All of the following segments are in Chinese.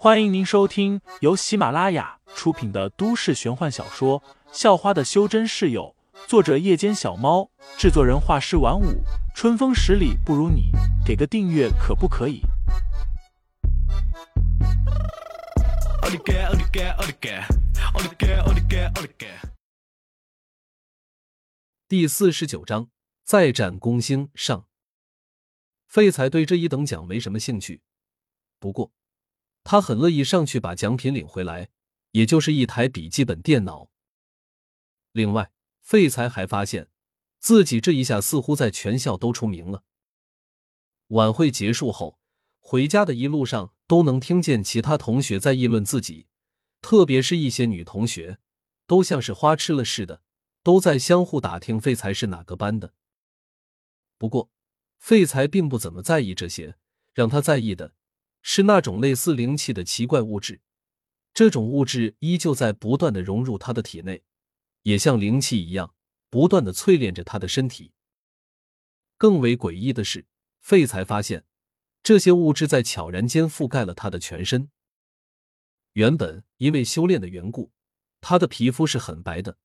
欢迎您收听由喜马拉雅出品的都市玄幻小说《校花的修真室友》，作者：夜间小猫，制作人：画师晚舞，春风十里不如你，给个订阅可不可以？第四十九章再战攻星上。废材对这一等奖没什么兴趣，不过。他很乐意上去把奖品领回来，也就是一台笔记本电脑。另外，废材还发现自己这一下似乎在全校都出名了。晚会结束后，回家的一路上都能听见其他同学在议论自己，特别是一些女同学，都像是花痴了似的，都在相互打听废材是哪个班的。不过，废材并不怎么在意这些，让他在意的。是那种类似灵气的奇怪物质，这种物质依旧在不断的融入他的体内，也像灵气一样不断的淬炼着他的身体。更为诡异的是，废材发现这些物质在悄然间覆盖了他的全身。原本因为修炼的缘故，他的皮肤是很白的，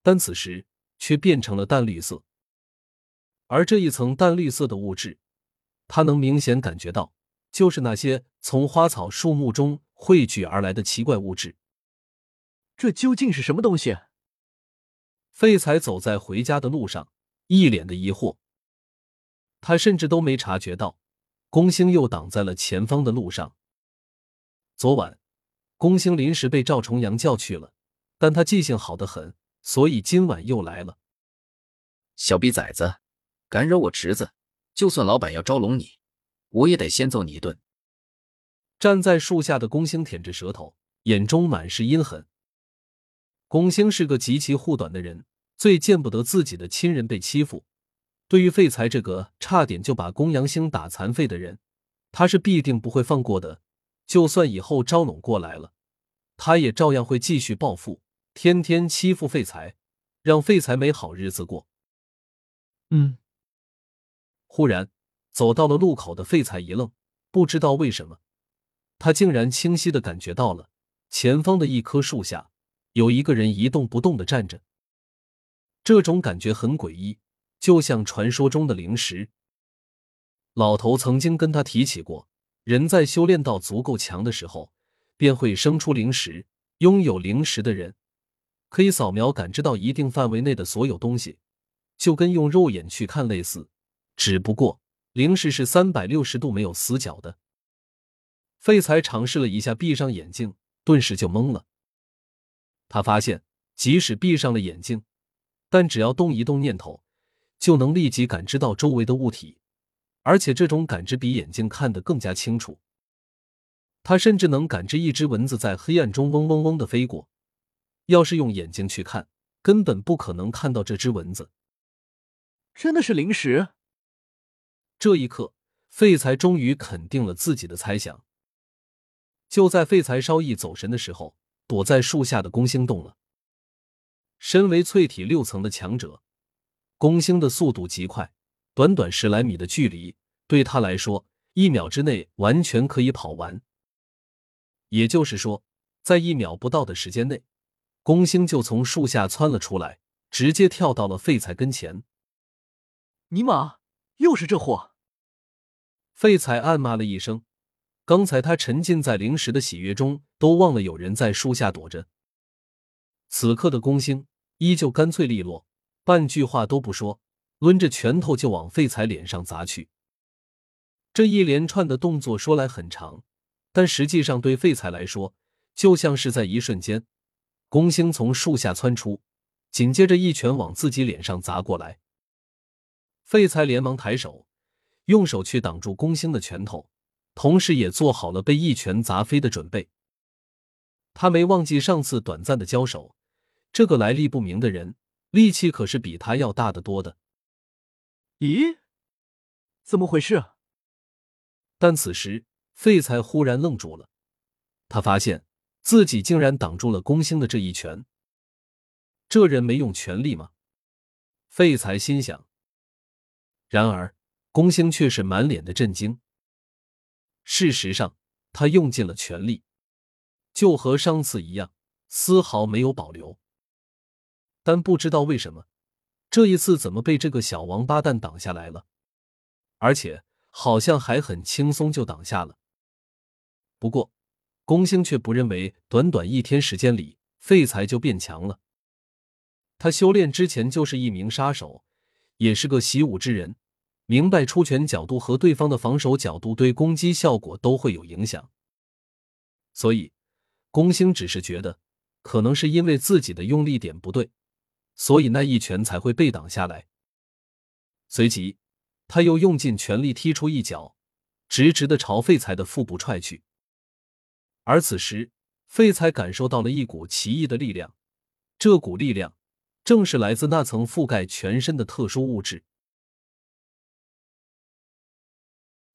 但此时却变成了淡绿色。而这一层淡绿色的物质，他能明显感觉到。就是那些从花草树木中汇聚而来的奇怪物质，这究竟是什么东西？废材走在回家的路上，一脸的疑惑。他甚至都没察觉到，宫星又挡在了前方的路上。昨晚，宫星临时被赵重阳叫去了，但他记性好的很，所以今晚又来了。小逼崽子，敢惹我侄子，就算老板要招拢你。我也得先揍你一顿。站在树下的宫兴舔着舌头，眼中满是阴狠。宫星是个极其护短的人，最见不得自己的亲人被欺负。对于废材这个差点就把宫阳星打残废的人，他是必定不会放过的。就算以后招拢过来了，他也照样会继续报复，天天欺负废材，让废材没好日子过。嗯，忽然。走到了路口的废材一愣，不知道为什么，他竟然清晰的感觉到了前方的一棵树下有一个人一动不动的站着。这种感觉很诡异，就像传说中的灵石。老头曾经跟他提起过，人在修炼到足够强的时候，便会生出灵石。拥有灵石的人可以扫描感知到一定范围内的所有东西，就跟用肉眼去看类似，只不过。灵石是三百六十度没有死角的。废材尝试了一下闭上眼睛，顿时就懵了。他发现，即使闭上了眼睛，但只要动一动念头，就能立即感知到周围的物体，而且这种感知比眼睛看得更加清楚。他甚至能感知一只蚊子在黑暗中嗡嗡嗡的飞过。要是用眼睛去看，根本不可能看到这只蚊子。真的是灵石。这一刻，废材终于肯定了自己的猜想。就在废材稍一走神的时候，躲在树下的宫星动了。身为淬体六层的强者，宫星的速度极快，短短十来米的距离对他来说，一秒之内完全可以跑完。也就是说，在一秒不到的时间内，宫星就从树下窜了出来，直接跳到了废材跟前。尼玛，又是这货！废材暗骂了一声，刚才他沉浸在灵石的喜悦中，都忘了有人在树下躲着。此刻的宫星依旧干脆利落，半句话都不说，抡着拳头就往废材脸上砸去。这一连串的动作说来很长，但实际上对废材来说，就像是在一瞬间，宫星从树下窜出，紧接着一拳往自己脸上砸过来。废材连忙抬手。用手去挡住宫星的拳头，同时也做好了被一拳砸飞的准备。他没忘记上次短暂的交手，这个来历不明的人力气可是比他要大得多的。咦，怎么回事？但此时废材忽然愣住了，他发现自己竟然挡住了宫星的这一拳。这人没用全力吗？废材心想。然而。宫星却是满脸的震惊。事实上，他用尽了全力，就和上次一样，丝毫没有保留。但不知道为什么，这一次怎么被这个小王八蛋挡下来了？而且好像还很轻松就挡下了。不过，龚兴却不认为短短一天时间里废材就变强了。他修炼之前就是一名杀手，也是个习武之人，明白出拳角度和对方的防守角度对攻击效果都会有影响。所以，龚兴只是觉得可能是因为自己的用力点不对，所以那一拳才会被挡下来。随即，他又用尽全力踢出一脚，直直的朝废材的腹部踹去。而此时，废材感受到了一股奇异的力量，这股力量正是来自那层覆盖全身的特殊物质。